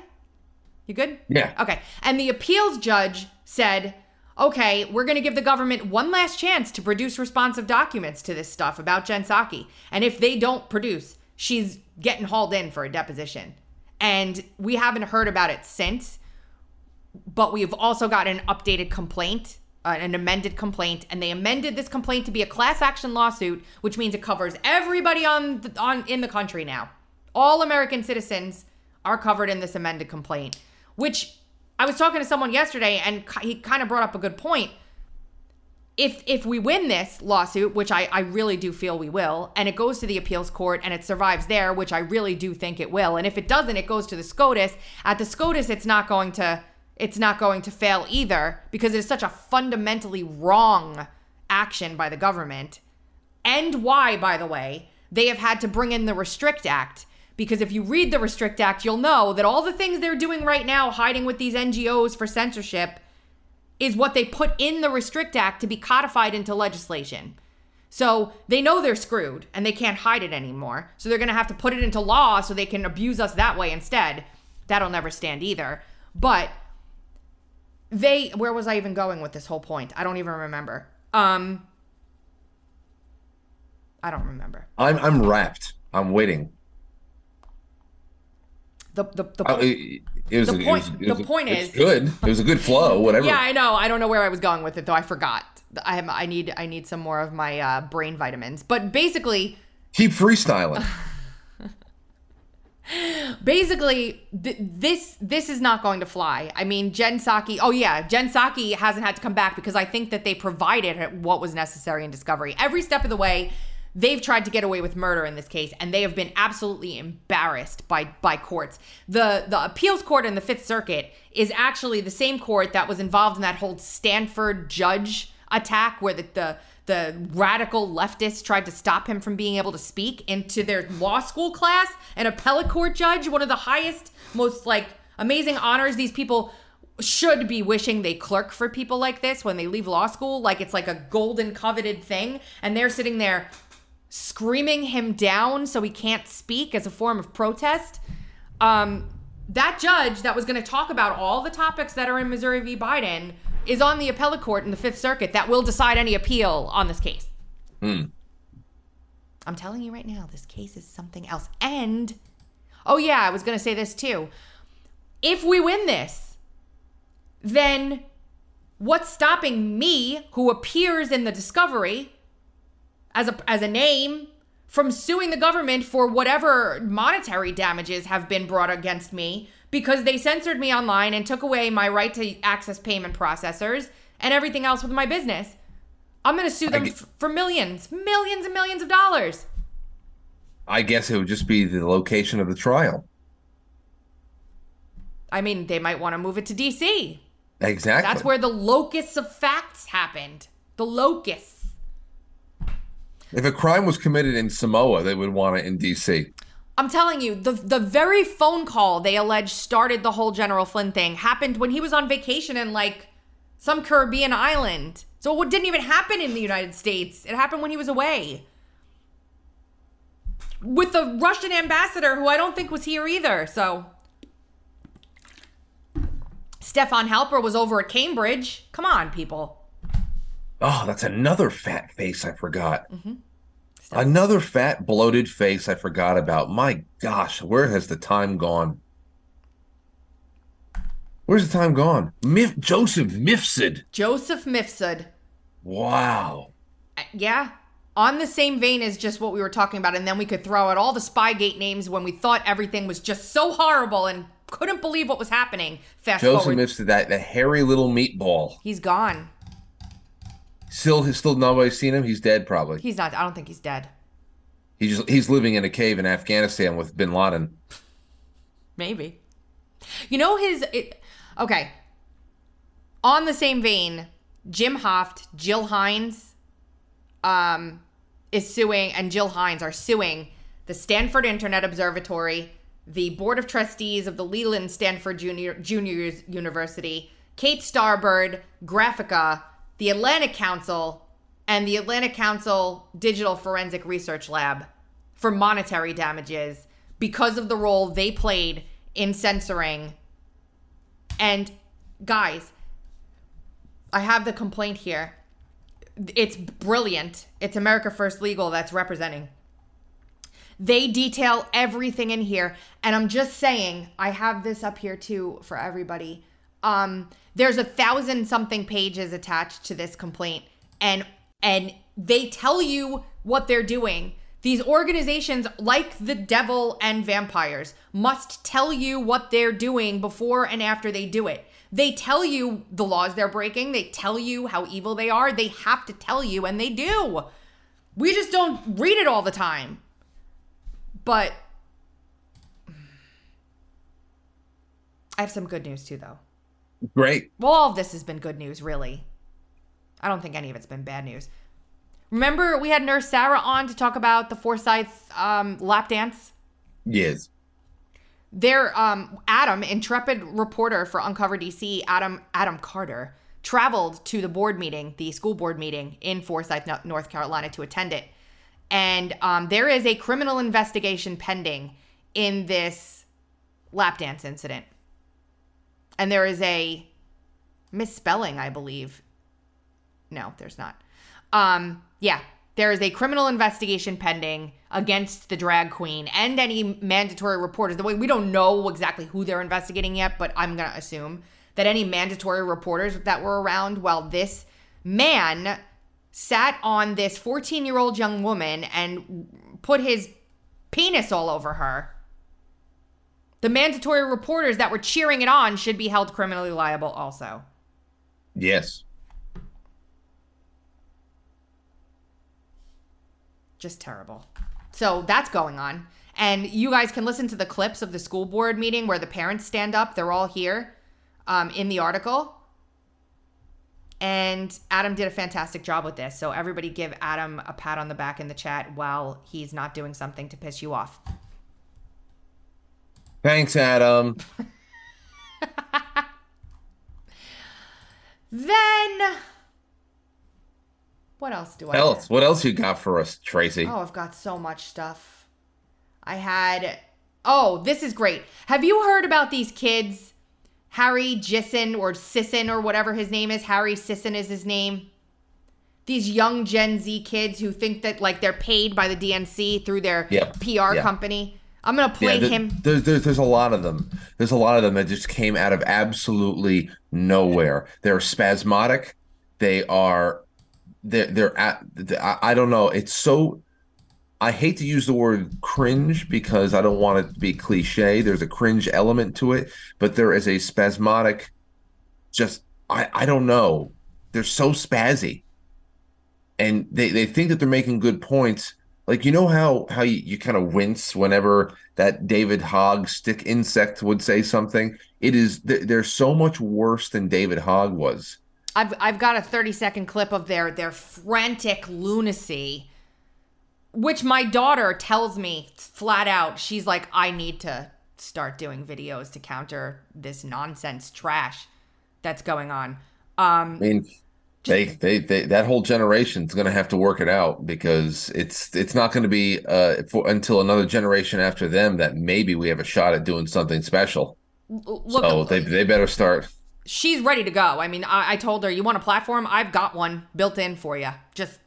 You good? Yeah. Okay. And the appeals judge said, okay, we're going to give the government one last chance to produce responsive documents to this stuff about Jen Psaki. And if they don't produce, she's getting hauled in for a deposition. And we haven't heard about it since, but we've also got an updated complaint, uh, an amended complaint, and they amended this complaint to be a class action lawsuit, which means it covers everybody on the, on in the country now. All American citizens are covered in this amended complaint, which I was talking to someone yesterday and he kind of brought up a good point. If if we win this lawsuit, which I, I really do feel we will, and it goes to the appeals court and it survives there, which I really do think it will, and if it doesn't, it goes to the SCOTUS. At the SCOTUS, it's not going to it's not going to fail either because it's such a fundamentally wrong action by the government. And why, by the way, they have had to bring in the Restrict Act. Because if you read the Restrict Act, you'll know that all the things they're doing right now, hiding with these NGOs for censorship, is what they put in the Restrict Act to be codified into legislation. So they know they're screwed and they can't hide it anymore. So they're going to have to put it into law so they can abuse us that way instead. That'll never stand either. But they where was I even going with this whole point? I don't even remember. Um I don't remember. I'm I'm wrapped. I'm waiting. The the, the Uh, it, it was The a- point- was- the a- point is- good. It was a good flow. Whatever. Yeah, I know. I don't know where I was going with it though. I forgot. I have, I need I need some more of my uh, brain vitamins. But basically, Keep freestyling. basically th- this this is not going to fly. I mean, Jen Psaki. Oh yeah, Jen Psaki hasn't had to come back because I think that they provided what was necessary in discovery every step of the way. They've tried to get away with murder in this case, and they have been absolutely embarrassed by by courts. the The appeals court in the Fifth Circuit is actually the same court that was involved in that whole Stanford judge attack, where the, the the radical leftists tried to stop him from being able to speak into their law school class. An appellate court judge, one of the highest, most like amazing honors these people should be wishing they clerk for people like this when they leave law school. Like it's like a golden coveted thing. And they're sitting there screaming him down so he can't speak as a form of protest. Um, that judge that was going to talk about all the topics that are in Missouri v. Biden is on the appellate court in the Fifth Circuit that will decide any appeal on this case. Hmm. I'm telling you right now, this case is something else. And, oh yeah, I was going to say this too. If we win this, then what's stopping me, who appears in the discovery as a, as a name, from suing the government for whatever monetary damages have been brought against me because they censored me online and took away my right to access payment processors and everything else with my business. I'm going to sue them f- for millions, millions and millions of dollars. I guess it would just be the location of the trial. I mean, they might want to move it to DC. Exactly. That's where the locus of facts happened. The locus. If a crime was committed in Samoa, they would want it in DC. I'm telling you, the the very phone call they allege started the whole General Flynn thing happened when he was on vacation in like some Caribbean island. So it didn't even happen in the United States. It happened when he was away. With the Russian ambassador who I don't think was here either. So Stefan Halper was over at Cambridge. Come on, people. Oh, that's another fat face I forgot. Mm-hmm. Another fat, bloated face I forgot about. My gosh, where has the time gone? Where's the time gone? Mif- Joseph Mifsud. Joseph Mifsud. Wow. Yeah. On the same vein as just what we were talking about, and then we could throw out all the Spygate names when we thought everything was just so horrible and couldn't believe what was happening. Fast Joseph forward. Mifsud, that the hairy little meatball. He's gone. Still, still nobody's seen him. He's dead, probably. He's not. I don't think he's dead. He's just, he's living in a cave in Afghanistan with Bin Laden. Maybe. You know his. It, okay. On the same vein, Jim Hoft, Jill Hines, um, is suing, and Jill Hines are suing the Stanford Internet Observatory, the Board of Trustees of the Leland Stanford Junior Juniors University, Kate Starbird, Graphika, the Atlantic Council, and the Atlantic Council Digital Forensic Research Lab for monetary damages because of the role they played in censoring. And guys, I have the complaint here. It's brilliant. It's America First Legal that's representing. They detail everything in here. And I'm just saying, I have this up here too for everybody. Um, there's a thousand something pages attached to this complaint, and and they tell you what they're doing. These organizations, like the devil and vampires, must tell you what they're doing before and after they do it. They tell you the laws they're breaking, they tell you how evil they are. They have to tell you, and they do. We just don't read it all the time. But I have some good news too, though. Great. Well, all of this has been good news, really. I don't think any of it's been bad news. Remember, we had Nurse Sarah on to talk about the Forsyth um, lap dance? Yes. Their um, Adam, intrepid reporter for Uncover DC, Adam Adam Carter, traveled to the board meeting, the school board meeting in Forsyth, North Carolina, to attend it. And um, there is a criminal investigation pending in this lap dance incident. And there is a misspelling, I believe. No, there's not. Um, yeah, there is a criminal investigation pending against the drag queen and any mandatory reporters. The way we don't know exactly who they're investigating yet, but I'm gonna assume that any mandatory reporters that were around while this man sat on this 14 year old young woman and put his penis all over her. The mandatory reporters that were cheering it on should be held criminally liable also. Yes. Just terrible. So that's going on. And you guys can listen to the clips of the school board meeting where the parents stand up. They're all here um, in the article. And Adam did a fantastic job with this. So everybody give Adam a pat on the back in the chat while he's not doing something to piss you off. Thanks, Adam. Then what else do I else? What else you got for us, Tracy? Oh, I've got so much stuff. I had Oh, this is great. Have you heard about these kids? Harry Jisson or Sisson or whatever his name is. Harry Sisson is his name. These young Gen Z kids who think that like they're paid by the DNC through their Yep. PR Yeah. company. I'm gonna play th- him. There's, there's there's a lot of them. There's a lot of them that just came out of absolutely nowhere. They're spasmodic. They are. They're they're at. I, I don't know. It's so. I hate to use the word cringe because I don't want it to be cliche. There's a cringe element to it, but there is a spasmodic. Just I I don't know. They're so spazzy, and they they think that they're making good points like you know how how you, you kind of wince whenever that David Hogg stick insect would say something. It is th- they're so much worse than David Hogg was. I've I've got a 30 second clip of their their frantic lunacy which my daughter tells me flat out she's like I need to start doing videos to counter this nonsense trash that's going on. Um I mean, they, they they that whole generation's going to have to work it out because it's it's not going to be uh for, until another generation after them that maybe we have a shot at doing something special. look so they they better start. she's ready to go. I mean, I, I told her, "You want a platform? I've got one built in for you. Just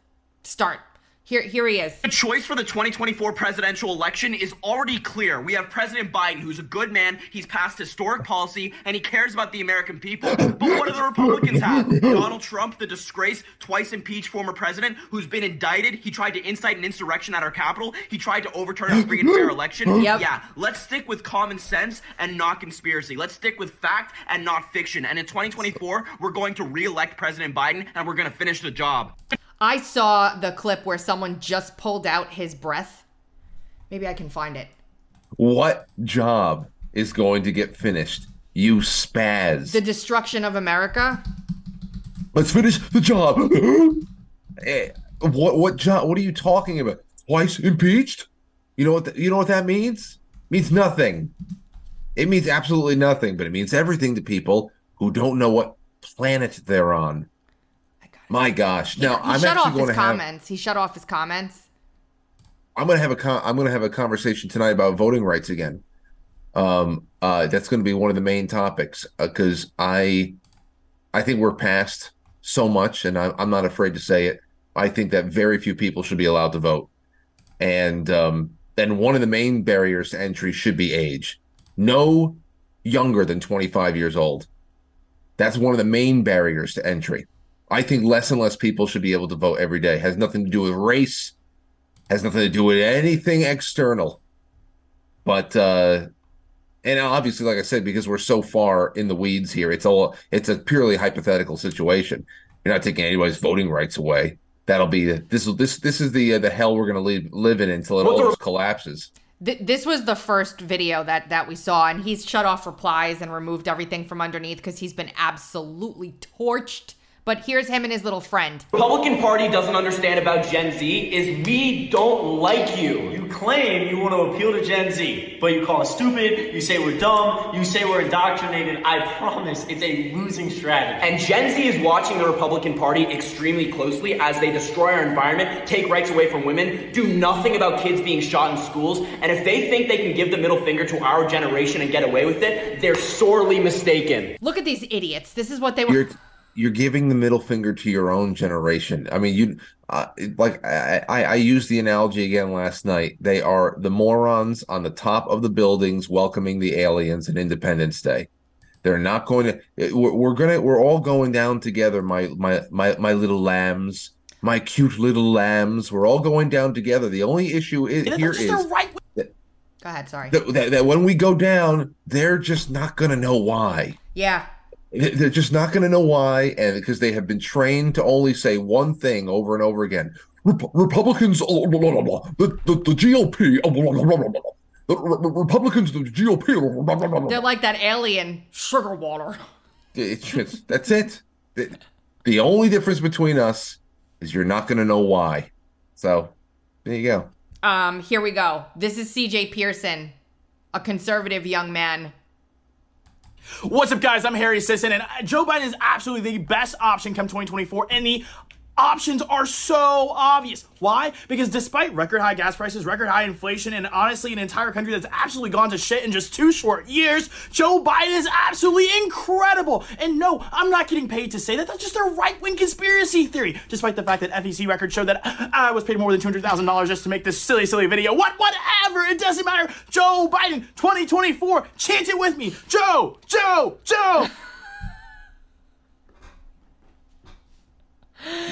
start." Here, here he is. The choice for the 2024 presidential election is already clear. We have President Biden, who's a good man. He's passed historic policy, and he cares about the American people. But what do the Republicans have? Donald Trump, the disgrace, twice impeached former president, who's been indicted. He tried to incite an insurrection at our Capitol. He tried to overturn a free and fair election. Yep. Yeah, let's stick with common sense and not conspiracy. Let's stick with fact and not fiction. And in 2024, we're going to re-elect President Biden, and we're going to finish the job. I saw the clip where someone just pulled out his breath. Maybe I can find it. What job is going to get finished? You spaz. The destruction of America. Let's finish the job. Eh, what what job? What are you talking about? Twice impeached? You know what? th- you know what that means? means nothing. It means absolutely nothing, but it means everything to people who don't know what planet they're on. My gosh! Now he I'm shut actually off going his to have. He shut off his comments. I'm going to have a con- I'm going to have a conversation tonight about voting rights again. Um, uh, that's going to be one of the main topics because I, I think we're past so much, and I, I'm not afraid to say it. I think that very few people should be allowed to vote, and um, and one of the main barriers to entry should be age. No younger than 25 years old. That's one of the main barriers to entry. I think less and less people should be able to vote every day. Has nothing to do with race has nothing to do with anything external. But uh and obviously, like I said, because we're so far in the weeds here, it's all it's a purely hypothetical situation. You're not taking anybody's voting rights away. That'll be this is this this is the uh, the hell we're gonna live live in until it all just collapses. This was the first video that that we saw, and he's shut off replies and removed everything from underneath because he's been absolutely torched. But here's him and his little friend. Republican Party doesn't understand about Gen Z is we don't like you. You claim you want to appeal to Gen Z, but you call us stupid, you say we're dumb, you say we're indoctrinated. I promise it's a losing strategy. And Gen Z is watching the Republican Party extremely closely as they destroy our environment, take rights away from women, do nothing about kids being shot in schools, and if they think they can give the middle finger to our generation and get away with it, they're sorely mistaken. Look at these idiots. This is what they were. You're you're giving the middle finger to your own generation. I mean, you uh, like I, I I used the analogy again last night. They are the morons on the top of the buildings welcoming the aliens in Independence Day. They're not going to. We're, we're gonna. We're all going down together, my my my my little lambs, my cute little lambs. We're all going down together. The only issue is, And here is right Go ahead. Sorry. that, that, that when we go down, they're just not going to know why. Yeah. They're just not going to know why, and because they have been trained to only say one thing over and over again. Rep- Republicans, oh, blah, blah, blah, the, the, the GOP, oh, uh, blah. the Re- Re- Republicans, the GOP. Uh, blah. They're like that alien sugar water. It's just, that's it. The, the only difference between us is you're not going to know why. So there you go. Um, here we go. This is CJ Pearson, a conservative young man. What's up, guys? I'm Harry Sisson, and uh, Joe Biden is absolutely the best option come 2024, and the options are so obvious. Why? Because despite record high gas prices, record high inflation, and honestly, an entire country that's absolutely gone to shit in just two short years, Joe Biden is absolutely incredible. And no, I'm not getting paid to say that. That's just a right wing conspiracy theory. Despite the fact that FEC records show that I was paid more than $200,000 just to make this silly, silly video. What? Whatever. It doesn't matter. Joe Biden 2024. Chant it with me. Joe, Joe, Joe.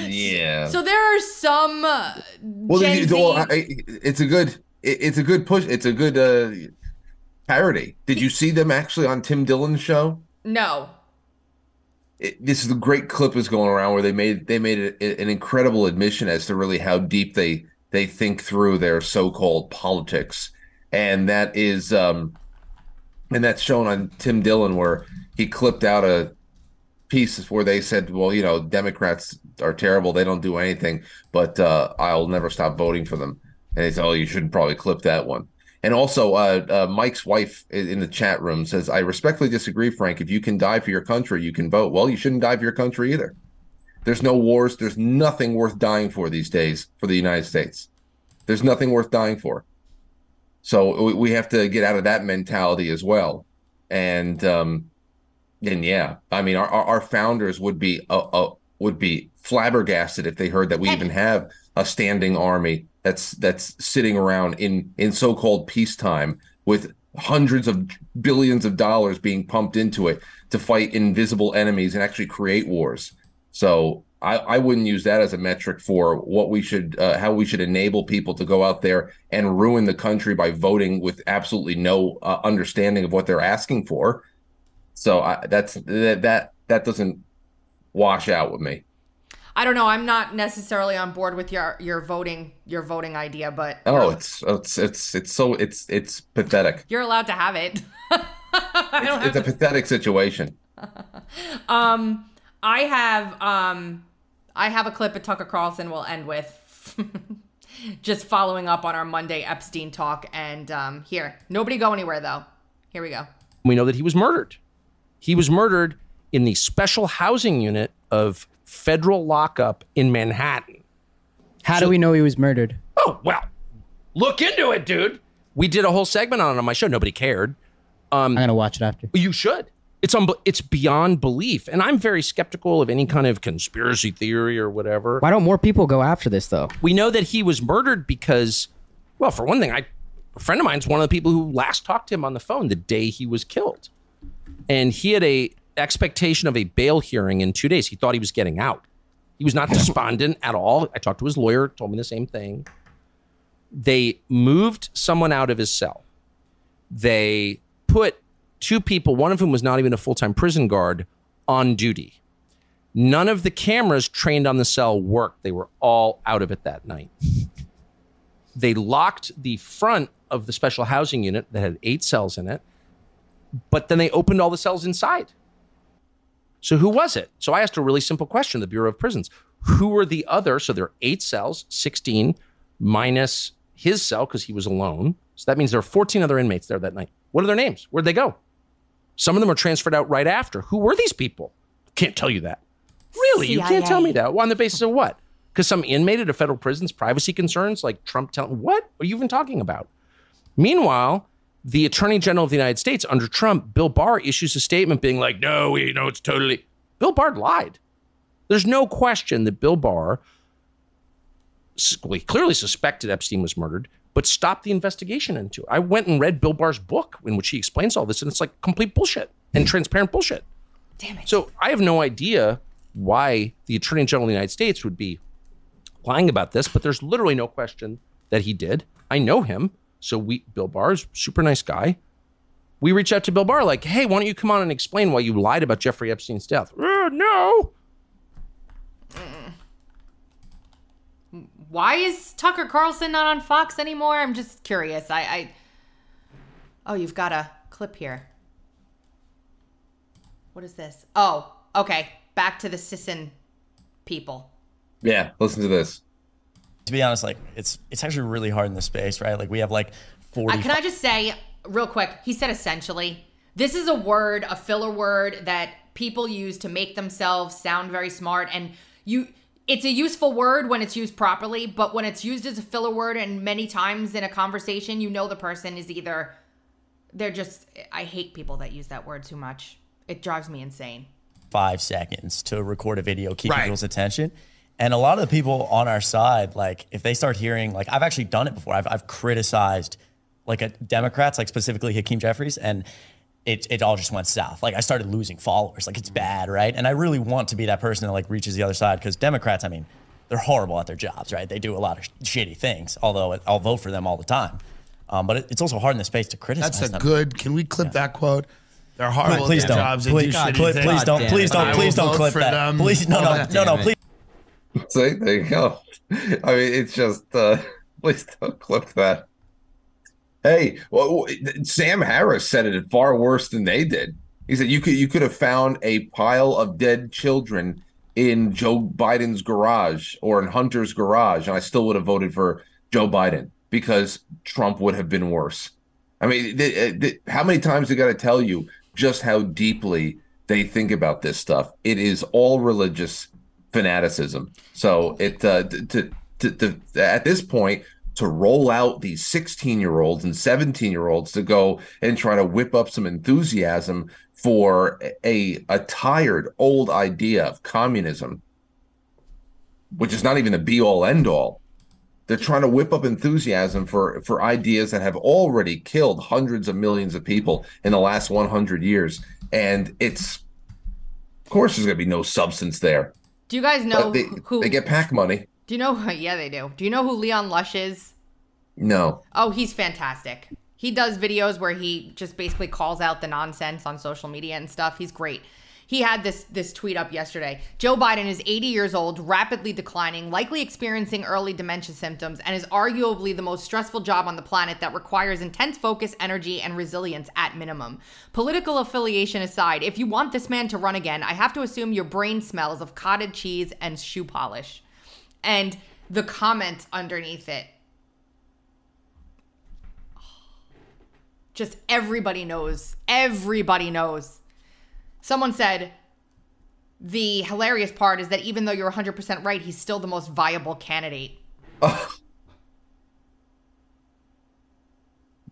Yeah. So there are some uh, Well, Gen you- Z. well, I- it's a good, it- it's a good push. It's a good uh, parody. Did you see them actually on Tim Dillon's show? no. It, this is a great clip is going around where they made they made it an incredible admission as to really how deep they they think through their so-called politics, and that is um, and that's shown on Tim Dillon where he clipped out a piece where they said, well, you know, Democrats are terrible. They don't do anything, but uh, I'll never stop voting for them. And they said, oh, you should probably clip that one. And also, uh, uh, Mike's wife in the chat room says, I respectfully disagree, Frank. If you can die for your country, you can vote. Well, you shouldn't die for your country either. There's no wars. There's nothing worth dying for these days for the United States. There's nothing worth dying for. So we- we have to get out of that mentality as well. And um, and yeah, I mean, our our, founders would be uh, uh, would be flabbergasted if they heard that we even have a standing army that's that's sitting around in in so-called peacetime with hundreds of billions of dollars being pumped into it to fight invisible enemies and actually create wars. So I, I wouldn't use that as a metric for what we should uh, how we should enable people to go out there and ruin the country by voting with absolutely no uh, understanding of what they're asking for. So I, that's that that that doesn't wash out with me. I don't know. I'm not necessarily on board with your your voting your voting idea, but Oh, it's it's it's it's so it's it's pathetic. you're allowed to have it. I don't have It's a pathetic situation. Um, I have um, I have a clip of Tucker Carlson. We'll end with just following up on our Monday Epstein talk. And um, here, nobody go anywhere though. Here we go. we know that he was murdered. He was murdered in the special housing unit of federal lockup in Manhattan. How do we know he was murdered? Oh, well, look into it, dude. We did a whole segment on it on my show. Nobody cared. Um, I'm gonna watch it after. You should. It's unbe- it's beyond belief. And I'm very skeptical of any kind of conspiracy theory or whatever. Why don't more people go after this though? We know that he was murdered because, well, for one thing, I a friend of mine is one of the people who last talked to him on the phone the day he was killed. And he had a expectation of a bail hearing in two days. He thought he was getting out. He was not despondent at all. I talked to his lawyer, told me the same thing. They moved someone out of his cell. They put two people, one of whom was not even a full time prison guard, on duty. None of the cameras trained on the cell worked. They were all out of it that night. They locked the front of the special housing unit that had eight cells in it, but then they opened all the cells inside. So who was it? So I asked a really simple question the Bureau of Prisons. Who were the other? So there are eight cells, 16 minus his cell because he was alone. So that means there are 14 other inmates there that night. What are their names? Where'd they go? Some of them were transferred out right after. Who were these people? Can't tell you that. Really? You can't tell me that. Well, on the basis of what? Because some inmate at a federal prison's privacy concerns, like Trump telling, what are you even talking about? Meanwhile, the Attorney General of the United States under Trump, Bill Barr, issues a statement being like, no, we know it's totally. Bill Barr lied. There's no question that Bill Barr well, clearly suspected Epstein was murdered, but stopped the investigation into it. I went and read Bill Barr's book in which he explains all this, and it's like complete bullshit and transparent bullshit. Damn it. So I have no idea why the Attorney General of the United States would be lying about this, but there's literally no question that he did. I know him. So we, Bill Barr's super nice guy. We reach out to Bill Barr, like, hey, why don't you come on and explain why you lied about Jeffrey Epstein's death? Uh, no. Why is Tucker Carlson not on Fox anymore? I'm just curious. I, I Oh, you've got a clip here. What is this? Oh, okay. Back to the Sisson people. Yeah, listen to this. To be honest, like it's it's actually really hard in this space, right? Like we have like forty. Uh, can I just say real quick? He said essentially. This is a word, a filler word that people use to make themselves sound very smart, and you. It's a useful word when it's used properly, but when it's used as a filler word and many times in a conversation, you know the person is either they're just I hate people that use that word too much. It drives me insane. five seconds to record a video, keep Right. people's attention. And a lot of the people on our side, like if they start hearing, like I've actually done it before. I've, I've criticized like a Democrats, like specifically Hakeem Jeffries, and it, it all just went south. Like I started losing followers. Like it's bad, right? And I really want to be that person that like reaches the other side because Democrats, I mean, they're horrible at their jobs, right? They do a lot of sh- shitty things. Although I'll vote for them all the time. Um, but it, it's also hard in the space to criticize That's a them. good. Can we clip that quote? They're horrible Please at their don't. jobs. They Please, do shitty please, things. please don't. Please don't. it. Please I will don't clip that. them. Please, no, no, no, no. Please. See, there you go. I mean, it's just uh, please don't clip that. Hey, well, Sam Harris said it far worse than they did. He said you could you could have found a pile of dead children in Joe Biden's garage or in Hunter's garage, and I still would have voted for Joe Biden because Trump would have been worse. I mean, th- th- how many times they got to tell you just how deeply they think about this stuff? It is all religious fanaticism. So it uh, to, to, to at this point to roll out these 16 year olds and 17 year olds to go and try to whip up some enthusiasm for a a tired old idea of communism, which is not even the be all end all. They're trying to whip up enthusiasm for for ideas that have already killed hundreds of millions of people in the last 100 years, and it's of course there's going to be no substance there. Do you guys know they, who? they get PAC money. do you know? Yeah, they do. Do you know who Leon Lush is? No. Oh, he's fantastic. He does videos where he just basically calls out the nonsense on social media and stuff. He's great. He had this this tweet up yesterday. Joe Biden is 80 years old, rapidly declining, likely experiencing early dementia symptoms, and is arguably the most stressful job on the planet that requires intense focus, energy, and resilience at minimum. Political affiliation aside, if you want this man to run again, I have to assume your brain smells of cottage cheese and shoe polish. And the comments underneath it just everybody knows. Everybody knows. Someone said the hilarious part is that even though you're 100% right, he's still the most viable candidate.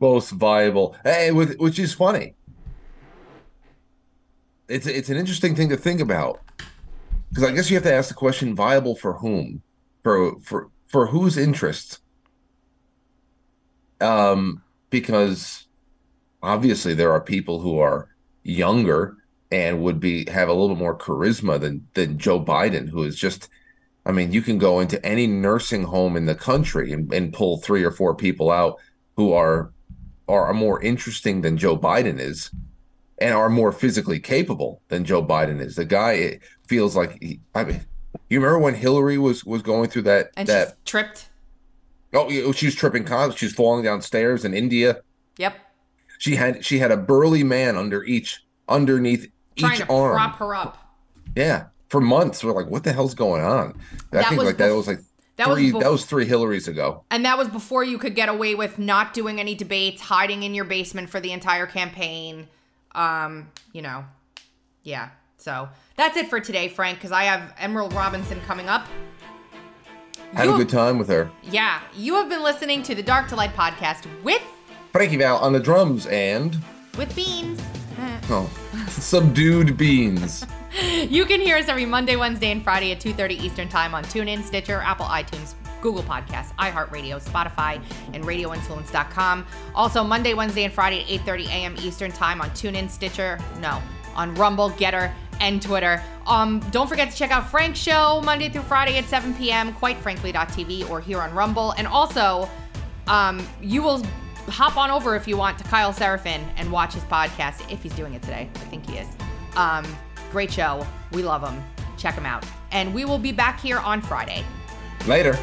most viable, hey, which is funny. It's it's an interesting thing to think about because I guess you have to ask the question: viable for whom? For for for whose interest? Um, because obviously there are people who are younger and would be have a little bit more charisma than than Joe Biden, who is just. I mean, you can go into any nursing home in the country and, and pull three or four people out who are are more interesting than Joe Biden is and are more physically capable than Joe Biden is. The guy it feels like he, I mean, you remember when Hillary was was going through that And that she's tripped. oh yeah, oh, she was tripping con she was falling downstairs in India. Yep. She had she had a burly man under each underneath Trying to arm. prop her up. Yeah, for months. We're like, what the hell's going on? I That think was like that was like that was three bef- that was three Hillarys ago. And that was before you could get away with not doing any debates, hiding in your basement for the entire campaign. Um, you know, yeah. So that's it for today, Frank, because I have Emerald Robinson coming up. Had a good time with her. Yeah, you have been listening to the Dark to Light podcast with Frankie Val on the drums and with Beanz. oh, subdued Beanz. You can hear us every Monday, Wednesday, and Friday at 2:30 Eastern Time on TuneIn, Stitcher, Apple iTunes, Google Podcasts, iHeartRadio, Spotify, and RadioInfluence.com. Also Monday, Wednesday, and Friday at 8:30 a.m. Eastern Time on TuneIn, Stitcher, no, on Rumble, GETTR, and Twitter. Um, don't forget to check out Frank's show Monday through Friday at 7 p.m. Quite frankly.tv or here on Rumble. And also, um, you will hop on over if you want to Kyle Seraphin and watch his podcast if he's doing it today. I think he is. Um, great show. We love him. Check him out. And we will be back here on Friday. Later.